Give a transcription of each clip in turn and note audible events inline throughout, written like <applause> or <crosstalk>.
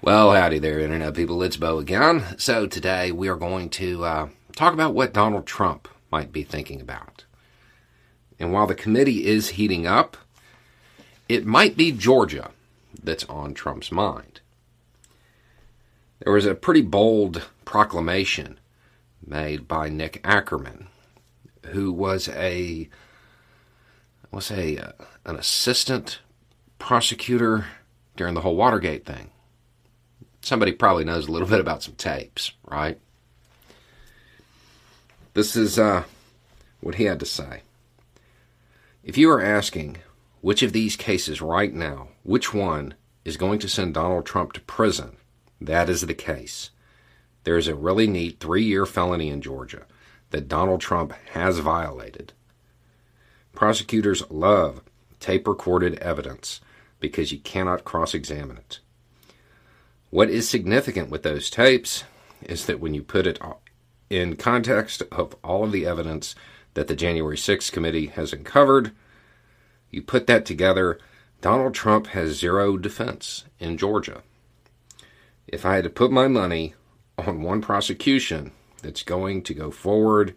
Well, howdy there, Internet people. It's Bo again. So, today we are going to uh, talk about what Donald Trump might be thinking about. And while the committee is heating up, it might be Georgia that's on Trump's mind. There was a pretty bold proclamation made by Nick Akerman, who was a, let's say, uh, an assistant prosecutor during the whole Watergate thing somebody probably knows a little bit about some tapes, right? This is uh, what he had to say. If you are asking which of these cases right now, which one is going to send Donald Trump to prison, that is the case. There is a really neat three year felony in Georgia that Donald Trump has violated. Prosecutors love tape recorded evidence because you cannot cross examine it. What is significant with those tapes is that when you put it in context of all of the evidence that the January 6th committee has uncovered, you put that together, Donald Trump has zero defense in Georgia. If I had to put my money on one prosecution that's going to go forward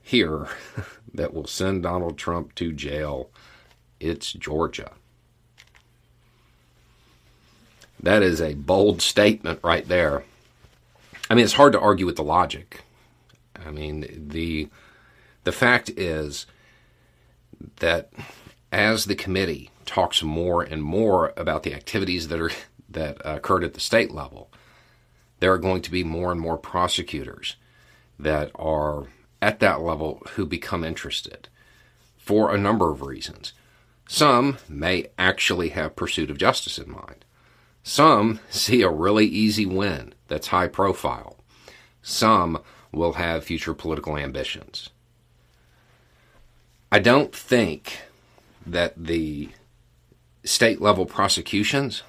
here <laughs> that will send Donald Trump to jail, it's Georgia. That is a bold statement right there. I mean, it's hard to argue with the logic. I mean, the the fact is that as the committee talks more and more about the activities that are that occurred at the state level, there are going to be more and more prosecutors that are at that level who become interested for a number of reasons. Some may actually have pursuit of justice in mind. Some see a really easy win that's high profile. Some will have future political ambitions. I don't think that the state level prosecutions,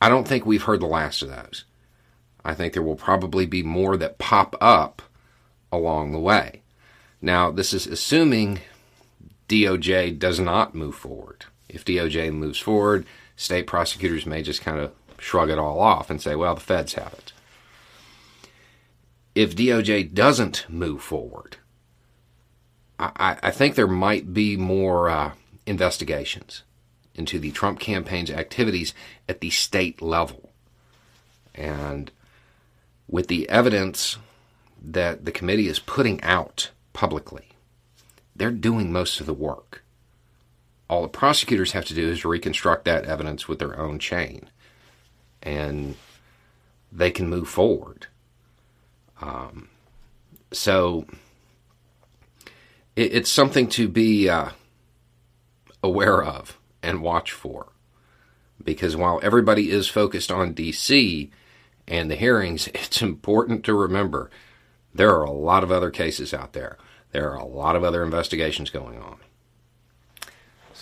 I don't think we've heard the last of those. I think there will probably be more that pop up along the way. Now, this is assuming DOJ does not move forward. If DOJ moves forward, state prosecutors may just kind of shrug it all off and say, well, the feds have it. If DOJ doesn't move forward, I, I think there might be more uh, investigations into the Trump campaign's activities at the state level. And with the evidence that the committee is putting out publicly, they're doing most of the work all the prosecutors have to do is reconstruct that evidence with their own chain, and they can move forward. Um, so it, it's something to be uh, aware of and watch for, because while everybody is focused on DC and the hearings, <laughs> it's important to remember there are a lot of other cases out there. There are a lot of other investigations going on.